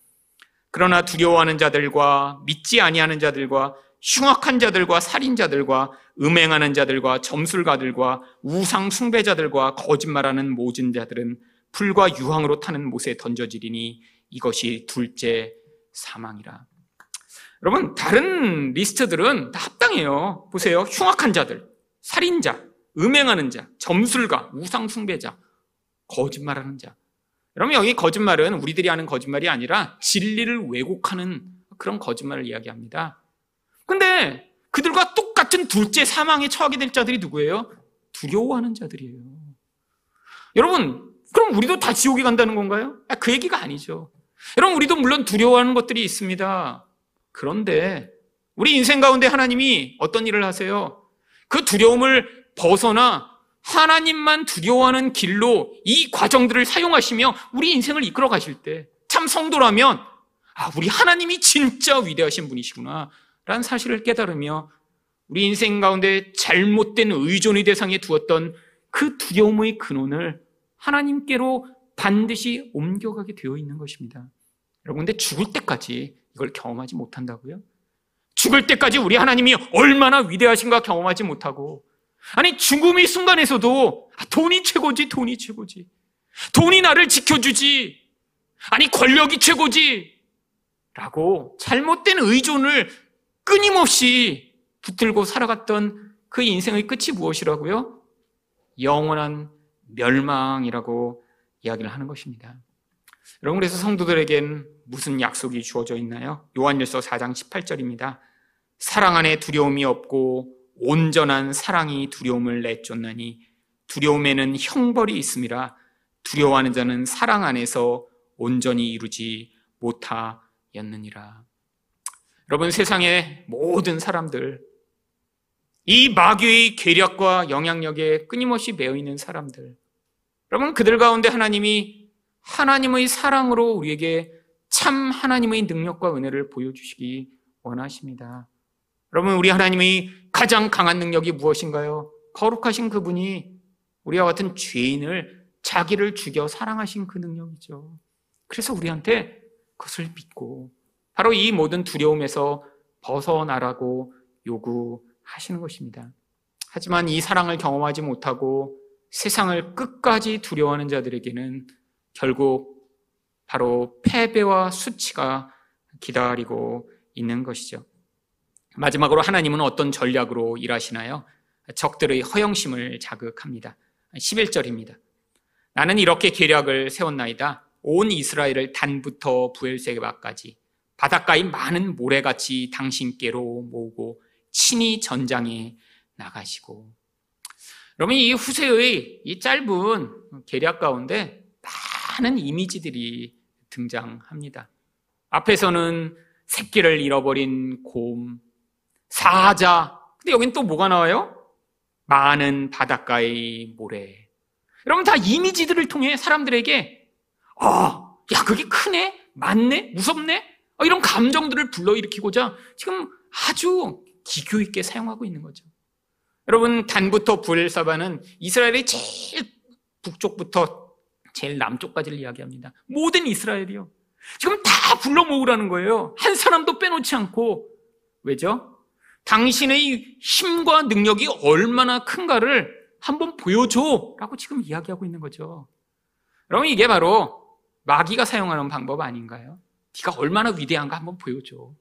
그러나 두려워하는 자들과 믿지 아니하는 자들과 흉악한 자들과 살인자들과 음행하는 자들과 점술가들과 우상 숭배자들과 거짓말하는 모진 자들은 불과 유황으로 타는 못에 던져지리니 이것이 둘째 사망이라. 여러분 다른 리스트들은 다 합당해요. 보세요. 흉악한 자들, 살인자, 음행하는 자, 점술가, 우상 숭배자, 거짓말하는 자. 여러분 여기 거짓말은 우리들이 하는 거짓말이 아니라 진리를 왜곡하는 그런 거짓말을 이야기합니다. 근데 그들과 똑같은 둘째 사망에 처하게 될 자들이 누구예요? 두려워하는 자들이에요. 여러분, 그럼 우리도 다 지옥에 간다는 건가요? 아, 그 얘기가 아니죠. 여러분, 우리도 물론 두려워하는 것들이 있습니다. 그런데 우리 인생 가운데 하나님이 어떤 일을 하세요? 그 두려움을 벗어나 하나님만 두려워하는 길로 이 과정들을 사용하시며 우리 인생을 이끌어 가실 때 참 성도라면 아, 우리 하나님이 진짜 위대하신 분이시구나. 라는 사실을 깨달으며 우리 인생 가운데 잘못된 의존의 대상에 두었던 그 두려움의 근원을 하나님께로 반드시 옮겨가게 되어 있는 것입니다. 여러분, 근데 죽을 때까지 이걸 경험하지 못한다고요? 죽을 때까지 우리 하나님이 얼마나 위대하신가 경험하지 못하고, 아니, 죽음의 순간에서도 아, 돈이 최고지, 돈이 최고지. 돈이 나를 지켜주지. 아니, 권력이 최고지. 라고 잘못된 의존을 끊임없이 붙들고 살아갔던 그 인생의 끝이 무엇이라고요? 영원한 멸망이라고 이야기를 하는 것입니다. 여러분 그래서 성도들에겐 무슨 약속이 주어져 있나요? 요한일서 4장 18절입니다. 사랑 안에 두려움이 없고 온전한 사랑이 두려움을 내쫓나니 두려움에는 형벌이 있음이라 두려워하는 자는 사랑 안에서 온전히 이루지 못하였느니라. 여러분 세상의 모든 사람들 이 마귀의 괴력과 영향력에 끊임없이 매여 있는 사람들 여러분 그들 가운데 하나님이 하나님의 사랑으로 우리에게 참 하나님의 능력과 은혜를 보여주시기 원하십니다. 여러분 우리 하나님의 가장 강한 능력이 무엇인가요? 거룩하신 그분이 우리와 같은 죄인을 자기를 죽여 사랑하신 그 능력이죠. 그래서 우리한테 그것을 믿고 바로 이 모든 두려움에서 벗어나라고 요구하시는 것입니다. 하지만 이 사랑을 경험하지 못하고 세상을 끝까지 두려워하는 자들에게는 결국 바로 패배와 수치가 기다리고 있는 것이죠. 마지막으로 하나님은 어떤 전략으로 일하시나요? 적들의 허영심을 자극합니다. 11절입니다. 나는 이렇게 계략을 세웠나이다. 온 이스라엘을 단부터 부엘세바까지 바닷가의 많은 모래같이 당신께로 모으고 친히 전장에 나가시고 여러분 이 후세의 이 짧은 계략 가운데 많은 이미지들이 등장합니다. 앞에서는 새끼를 잃어버린 곰, 사자. 근데 여긴 또 뭐가 나와요? 많은 바닷가의 모래. 여러분 다 이미지들을 통해 사람들에게 아, 야 그게 크네, 많네, 무섭네 어, 이런 감정들을 불러일으키고자 지금 아주 기교 있게 사용하고 있는 거죠. 여러분 단부터 부엘사바는 이스라엘의 제일 북쪽부터 제일 남쪽까지를 이야기합니다. 모든 이스라엘이요. 지금 다 불러 모으라는 거예요. 한 사람도 빼놓지 않고 왜죠? 당신의 힘과 능력이 얼마나 큰가를 한번 보여줘 라고 지금 이야기하고 있는 거죠. 여러분 이게 바로 마귀가 사용하는 방법 아닌가요? 네가 얼마나 위대한가 한번 보여줘.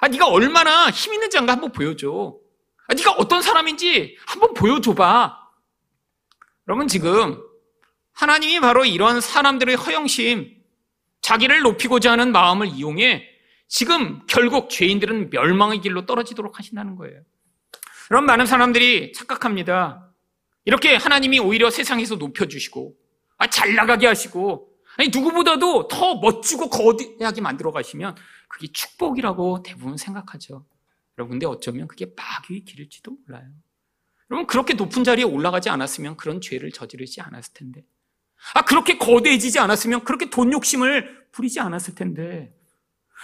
아, 네가 얼마나 힘 있는지 한번 보여줘. 아, 네가 어떤 사람인지 한번 보여줘봐. 여러분 지금 하나님이 바로 이런 사람들의 허영심, 자기를 높이고자 하는 마음을 이용해 지금 결국 죄인들은 멸망의 길로 떨어지도록 하신다는 거예요. 그럼 많은 사람들이 착각합니다. 이렇게 하나님이 오히려 세상에서 높여주시고, 아, 잘 나가게 하시고, 아니, 누구보다도 더 멋지고 거대하게 만들어 가시면 그게 축복이라고 대부분 생각하죠. 여러분, 근데 어쩌면 그게 마귀의 길일지도 몰라요. 여러분, 그렇게 높은 자리에 올라가지 않았으면 그런 죄를 저지르지 않았을 텐데. 아, 그렇게 거대해지지 않았으면 그렇게 돈 욕심을 부리지 않았을 텐데.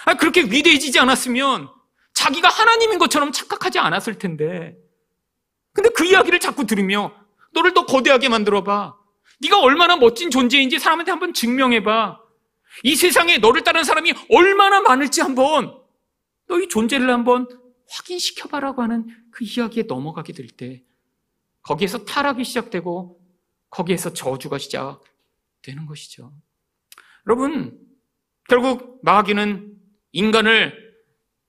아, 그렇게 위대해지지 않았으면 자기가 하나님인 것처럼 착각하지 않았을 텐데. 근데 그 이야기를 자꾸 들으며 너를 더 거대하게 만들어봐. 네가 얼마나 멋진 존재인지 사람한테 한번 증명해봐. 이 세상에 너를 따르는 사람이 얼마나 많을지 한번 너희 존재를 한번 확인시켜봐라고 하는 그 이야기에 넘어가게 될 때 거기에서 타락이 시작되고 거기에서 저주가 시작되는 것이죠. 여러분, 결국 마귀는 인간을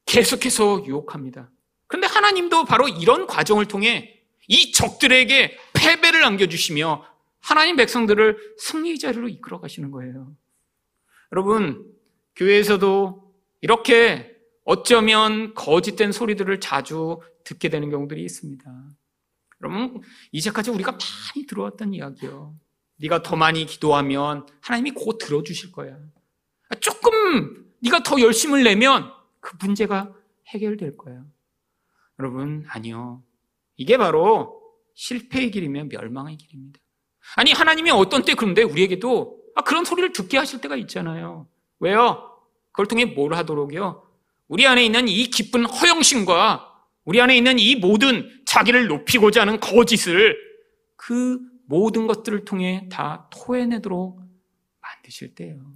계속해서 유혹합니다. 그런데 하나님도 바로 이런 과정을 통해 이 적들에게 패배를 안겨주시며 하나님 백성들을 승리의 자리로 이끌어 가시는 거예요. 여러분, 교회에서도 이렇게 어쩌면 거짓된 소리들을 자주 듣게 되는 경우들이 있습니다. 여러분, 이제까지 우리가 많이 들어왔던 이야기요. 네가 더 많이 기도하면 하나님이 곧 들어주실 거야. 조금 네가 더 열심을 내면 그 문제가 해결될 거야. 여러분, 아니요. 이게 바로 실패의 길이면 멸망의 길입니다. 아니, 하나님이 어떤 때 그런데 우리에게도 아, 그런 소리를 듣게 하실 때가 있잖아요. 왜요? 그걸 통해 뭘 하도록요? 우리 안에 있는 이 기쁜 허영심과 우리 안에 있는 이 모든 자기를 높이고자 하는 거짓을 그 모든 것들을 통해 다 토해내도록 만드실 때예요.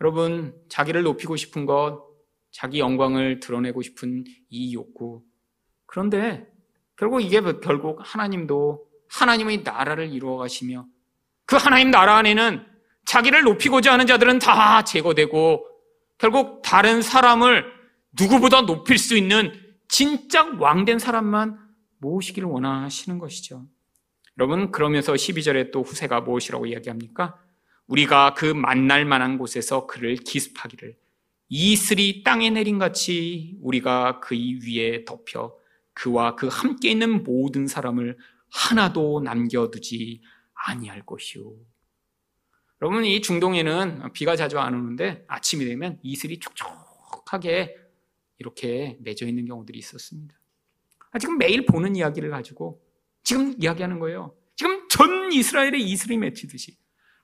여러분, 자기를 높이고 싶은 것, 자기 영광을 드러내고 싶은 이 욕구. 그런데 결국 이게 결국 하나님도 하나님의 나라를 이루어 가시며 그 하나님 나라 안에는 자기를 높이고자 하는 자들은 다 제거되고 결국 다른 사람을 누구보다 높일 수 있는 진짜 왕된 사람만 모으시기를 원하시는 것이죠. 여러분, 그러면서 12절에 또 후세가 무엇이라고 이야기합니까? 우리가 그 만날 만한 곳에서 그를 기습하기를 이슬이 땅에 내린 같이 우리가 그의 위에 덮여 그와 그 함께 있는 모든 사람을 하나도 남겨두지 아니할 것이오. 여러분 이 중동에는 비가 자주 안 오는데 아침이 되면 이슬이 촉촉하게 이렇게 맺어 있는 경우들이 있었습니다. 아, 지금 매일 보는 이야기를 가지고 지금 이야기하는 거예요. 지금 전 이스라엘의 이슬이 맺히듯이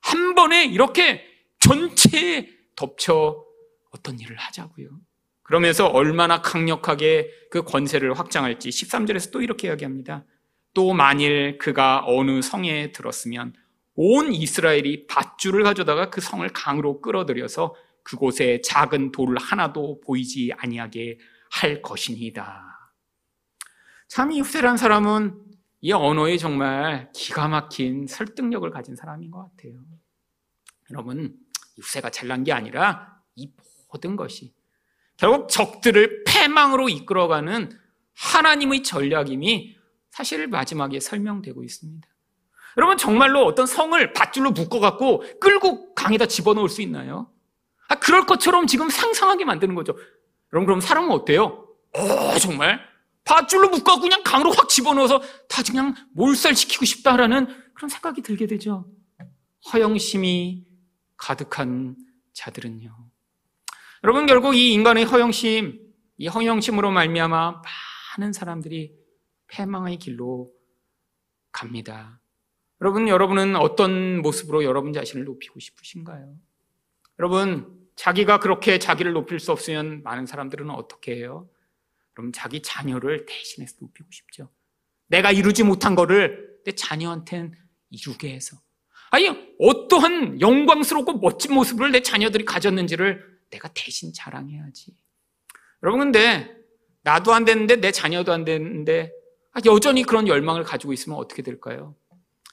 한 번에 이렇게 전체에 덮쳐 어떤 일을 하자고요. 그러면서 얼마나 강력하게 그 권세를 확장할지 13절에서 또 이렇게 이야기합니다. 또 만일 그가 어느 성에 들었으면 온 이스라엘이 밧줄을 가져다가 그 성을 강으로 끌어들여서 그곳에 작은 돌 하나도 보이지 아니하게 할 것이니이다. 참 이 후세란 사람은 이 언어에 정말 기가 막힌 설득력을 가진 사람인 것 같아요. 여러분, 이후세가 잘난 게 아니라 이 모든 것이 결국 적들을 패망으로 이끌어가는 하나님의 전략임이 사실 마지막에 설명되고 있습니다. 여러분 정말로 어떤 성을 밧줄로 묶어갖고 끌고 강에다 집어넣을 수 있나요? 아, 그럴 것처럼 지금 상상하게 만드는 거죠. 여러분 그럼 사람은 어때요? 어 정말 밧줄로 묶어갖고 그냥 강으로 확 집어넣어서 다 그냥 몰살시키고 싶다라는 그런 생각이 들게 되죠. 허영심이 가득한 자들은요. 여러분 결국 이 인간의 허영심, 이 허영심으로 말미암아 많은 사람들이 패망의 길로 갑니다. 여러분, 여러분은 어떤 모습으로 여러분 자신을 높이고 싶으신가요? 여러분, 자기가 그렇게 자기를 높일 수 없으면 많은 사람들은 어떻게 해요? 그럼 자기 자녀를 대신해서 높이고 싶죠. 내가 이루지 못한 거를 내 자녀한테는 이루게 해서. 아니, 어떠한 영광스럽고 멋진 모습을 내 자녀들이 가졌는지를 내가 대신 자랑해야지. 여러분, 근데 나도 안 됐는데 내 자녀도 안 됐는데 아, 여전히 그런 열망을 가지고 있으면 어떻게 될까요?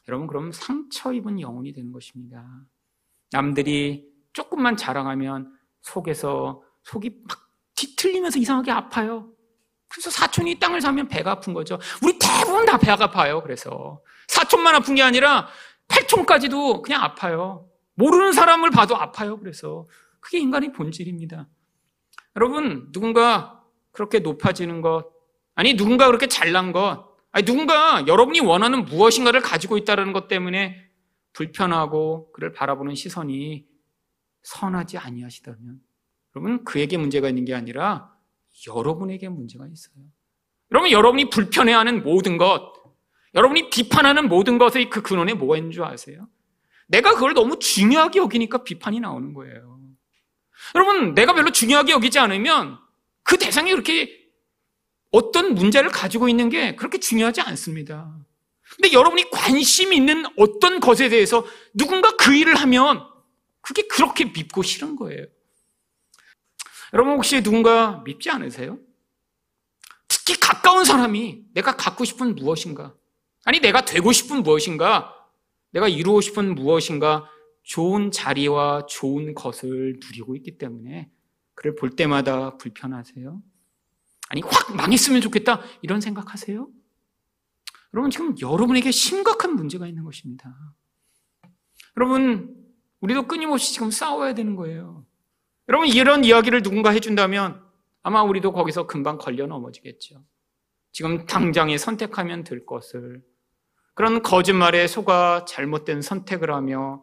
여러분, 그럼 상처 입은 영혼이 되는 것입니다. 남들이 조금만 자랑하면 속에서 속이 막 뒤틀리면서 이상하게 아파요. 그래서 사촌이 땅을 사면 배가 아픈 거죠. 우리 대부분 다 배가 아파요. 그래서 사촌만 아픈 게 아니라 팔촌까지도 그냥 아파요. 모르는 사람을 봐도 아파요. 그래서 그게 인간의 본질입니다. 여러분, 누군가 그렇게 높아지는 것, 아니, 누군가 그렇게 잘난 것, 아니, 누군가 여러분이 원하는 무엇인가를 가지고 있다는 것 때문에 불편하고 그를 바라보는 시선이 선하지 아니하시다면 여러분 그에게 문제가 있는 게 아니라 여러분에게 문제가 있어요. 여러분 여러분이 불편해하는 모든 것, 여러분이 비판하는 모든 것의 그 근원에 뭐가 있는 줄 아세요? 내가 그걸 너무 중요하게 여기니까 비판이 나오는 거예요. 여러분 내가 별로 중요하게 여기지 않으면 그 대상이 그렇게 어떤 문제를 가지고 있는 게 그렇게 중요하지 않습니다. 근데 여러분이 관심 있는 어떤 것에 대해서 누군가 그 일을 하면 그게 그렇게 밉고 싫은 거예요. 여러분 혹시 누군가 밉지 않으세요? 특히 가까운 사람이 내가 갖고 싶은 무엇인가, 아니 내가 되고 싶은 무엇인가, 내가 이루고 싶은 무엇인가 좋은 자리와 좋은 것을 누리고 있기 때문에 그를 볼 때마다 불편하세요? 아니, 확 망했으면 좋겠다. 이런 생각하세요? 여러분, 지금 여러분에게 심각한 문제가 있는 것입니다. 여러분, 우리도 끊임없이 지금 싸워야 되는 거예요. 여러분, 이런 이야기를 누군가 해준다면 아마 우리도 거기서 금방 걸려 넘어지겠죠. 지금 당장에 선택하면 될 것을 그런 거짓말에 속아 잘못된 선택을 하며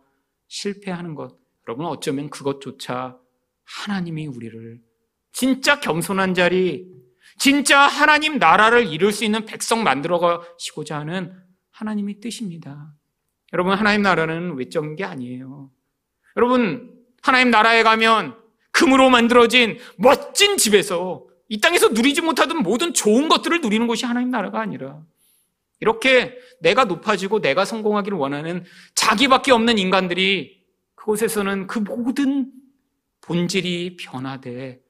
실패하는 것. 여러분, 어쩌면 그것조차 하나님이 우리를 진짜 겸손한 자리, 진짜 하나님 나라를 이룰 수 있는 백성 만들어 가시고자 하는 하나님의 뜻입니다. 여러분, 하나님 나라는 외적인 게 아니에요. 여러분, 하나님 나라에 가면 금으로 만들어진 멋진 집에서 이 땅에서 누리지 못하던 모든 좋은 것들을 누리는 곳이 하나님 나라가 아니라 이렇게 내가 높아지고 내가 성공하기를 원하는 자기밖에 없는 인간들이 그곳에서는 그 모든 본질이 변화돼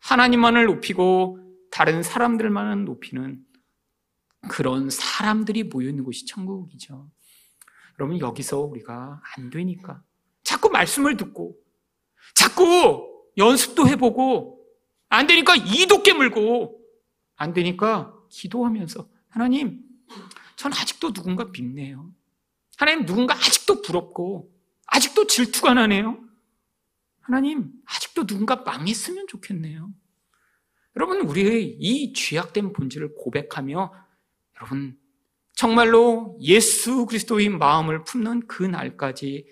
하나님만을 높이고 다른 사람들만은 높이는 그런 사람들이 모여 있는 곳이 천국이죠. 여러분 여기서 우리가 안 되니까 자꾸 말씀을 듣고 자꾸 연습도 해보고 안 되니까 이도 깨물고 안 되니까 기도하면서 하나님 전 아직도 누군가 믿네요. 하나님 누군가 아직도 부럽고 아직도 질투가 나네요. 하나님 아직도 누군가 망했으면 좋겠네요. 여러분, 우리의 이 죄악된 본질을 고백하며 여러분, 정말로 예수 그리스도의 마음을 품는 그 날까지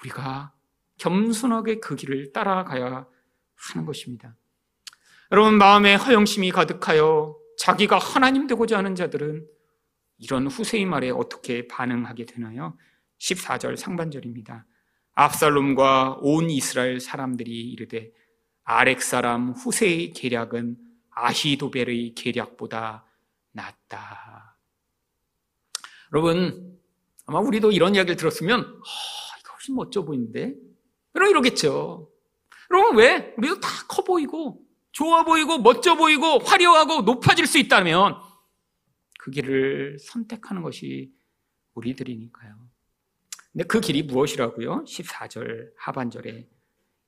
우리가 겸손하게 그 길을 따라가야 하는 것입니다. 여러분, 마음에 허영심이 가득하여 자기가 하나님 되고자 하는 자들은 이런 후세의 말에 어떻게 반응하게 되나요? 14절 상반절입니다. 압살롬과 온 이스라엘 사람들이 이르되 아렉 사람 후세의 계략은 아히도벨의 계략보다 낫다. 여러분, 아마 우리도 이런 이야기를 들었으면, 아, 이거 훨씬 멋져 보이는데? 여러분 이러겠죠. 여러분 왜? 우리도 다 커 보이고, 좋아 보이고, 멋져 보이고, 화려하고, 높아질 수 있다면, 그 길을 선택하는 것이 우리들이니까요. 근데 그 길이 무엇이라고요? 14절 하반절에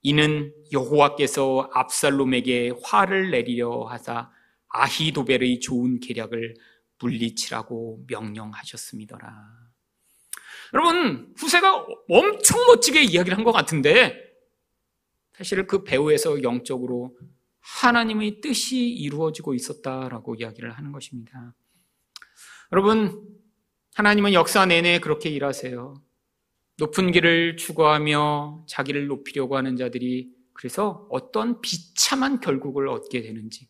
이는 여호와께서 압살롬에게 화를 내리려 하사 아히도벨의 좋은 계략을 물리치라고 명령하셨습니다라. 여러분 후세가 엄청 멋지게 이야기를 한 것 같은데 사실 그 배후에서 영적으로 하나님의 뜻이 이루어지고 있었다라고 이야기를 하는 것입니다. 여러분 하나님은 역사 내내 그렇게 일하세요. 높은 길을 추구하며 자기를 높이려고 하는 자들이 그래서 어떤 비참한 결국을 얻게 되는지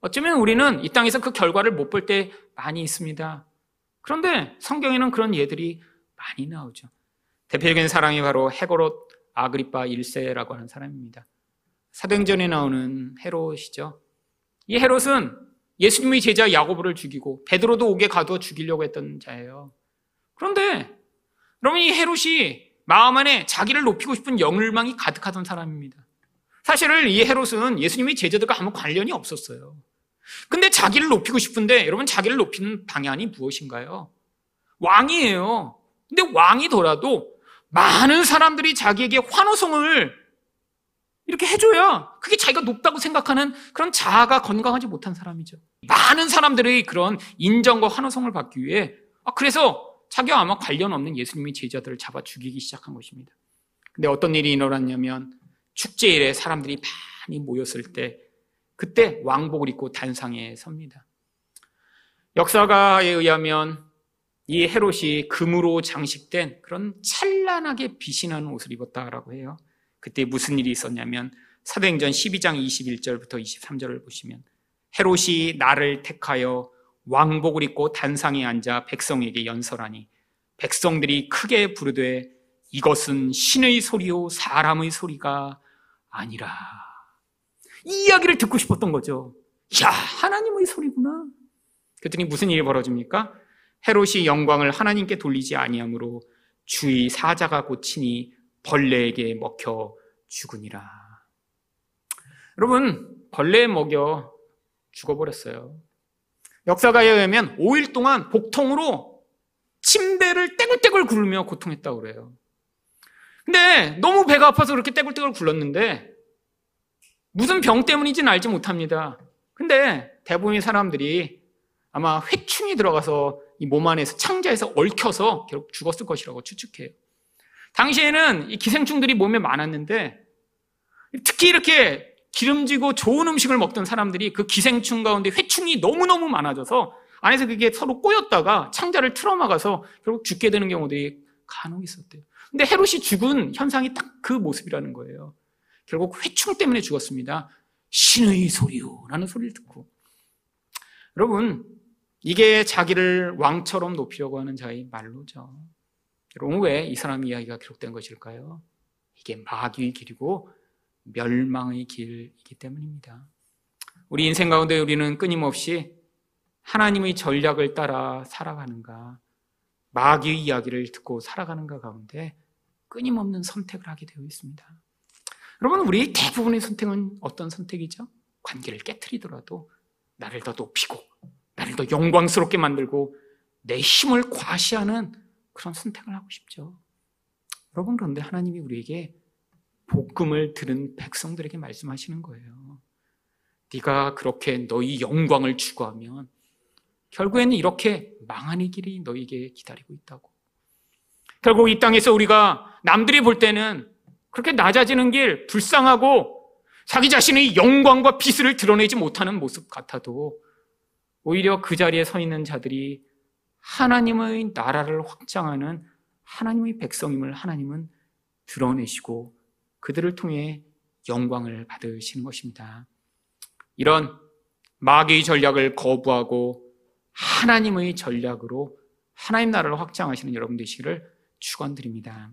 어쩌면 우리는 이 땅에서 그 결과를 못 볼 때 많이 있습니다. 그런데 성경에는 그런 예들이 많이 나오죠. 대표적인 사람이 바로 헤고롯 아그리파 1세라고 하는 사람입니다. 사도행전에 나오는 헤롯이죠. 이 헤롯은 예수님의 제자 야고보를 죽이고 베드로도 옥에 가두어 죽이려고 했던 자예요. 그런데 여러분 이 헤롯이 마음 안에 자기를 높이고 싶은 영을망이 가득하던 사람입니다. 사실은 이 헤롯은 예수님의 제자들과 아무 관련이 없었어요. 근데 자기를 높이고 싶은데 여러분 자기를 높이는 방향이 무엇인가요? 왕이에요. 근데 왕이더라도 많은 사람들이 자기에게 환호성을 이렇게 해줘야 그게 자기가 높다고 생각하는 그런 자아가 건강하지 못한 사람이죠. 많은 사람들의 그런 인정과 환호성을 받기 위해 아, 그래서 자기와 아마 관련 없는 예수님의 제자들을 잡아 죽이기 시작한 것입니다. 근데 어떤 일이 일어났냐면 축제일에 사람들이 많이 모였을 때 그때 왕복을 입고 단상에 섭니다. 역사가에 의하면 이 헤롯이 금으로 장식된 그런 찬란하게 빛이 나는 옷을 입었다라고 해요. 그때 무슨 일이 있었냐면 사도행전 12장 21절부터 23절을 보시면 헤롯이 나를 택하여 왕복을 입고 단상에 앉아 백성에게 연설하니 백성들이 크게 부르되 이것은 신의 소리요 사람의 소리가 아니라 이 이야기를 듣고 싶었던 거죠. 야 하나님의 소리구나. 그랬더니 무슨 일이 벌어집니까? 헤롯이 영광을 하나님께 돌리지 아니하므로 주의 사자가 고치니 벌레에게 먹혀 죽으니라. 여러분 벌레에 먹여 죽어버렸어요. 역사가에 의하면 5일 동안 복통으로 침대를 떼굴떼굴 굴며 고통했다고 그래요. 근데 너무 배가 아파서 그렇게 떼굴떼굴 굴렀는데 무슨 병 때문인지는 알지 못합니다. 근데 대부분의 사람들이 아마 회충이 들어가서 이 몸 안에서 창자에서 얽혀서 결국 죽었을 것이라고 추측해요. 당시에는 이 기생충들이 몸에 많았는데 특히 이렇게 기름지고 좋은 음식을 먹던 사람들이 그 기생충 가운데 회충이 너무너무 많아져서 안에서 그게 서로 꼬였다가 창자를 틀어막아서 결국 죽게 되는 경우들이 간혹 있었대요. 근데 헤롯이 죽은 현상이 딱 그 모습이라는 거예요. 결국 회충 때문에 죽었습니다. 신의 소리요. 라는 소리를 듣고. 여러분, 이게 자기를 왕처럼 높이려고 하는 자의 말로죠. 여러분, 왜 이 사람 이야기가 기록된 것일까요? 이게 마귀의 길이고 멸망의 길이기 때문입니다. 우리 인생 가운데 우리는 끊임없이 하나님의 전략을 따라 살아가는가, 마귀의 이야기를 듣고 살아가는가 가운데 끊임없는 선택을 하게 되어 있습니다. 여러분, 우리 대부분의 선택은 어떤 선택이죠? 관계를 깨뜨리더라도 나를 더 높이고, 더 영광스럽게 만들고, 내 힘을 과시하는 그런 선택을 하고 싶죠. 여러분, 그런데 하나님이 우리에게 복음을 들은 백성들에게 말씀하시는 거예요. 네가 그렇게 너희 영광을 추구하면 결국에는 이렇게 망하는 길이 너에게 기다리고 있다고. 결국 이 땅에서 우리가 남들이 볼 때는 그렇게 낮아지는 길, 불쌍하고 자기 자신의 영광과 빛을 드러내지 못하는 모습 같아도 오히려 그 자리에 서 있는 자들이 하나님의 나라를 확장하는 하나님의 백성임을 하나님은 드러내시고 그들을 통해 영광을 받으시는 것입니다. 이런 마귀의 전략을 거부하고 하나님의 전략으로 하나님 나라를 확장하시는 여러분 되시기를 축원드립니다.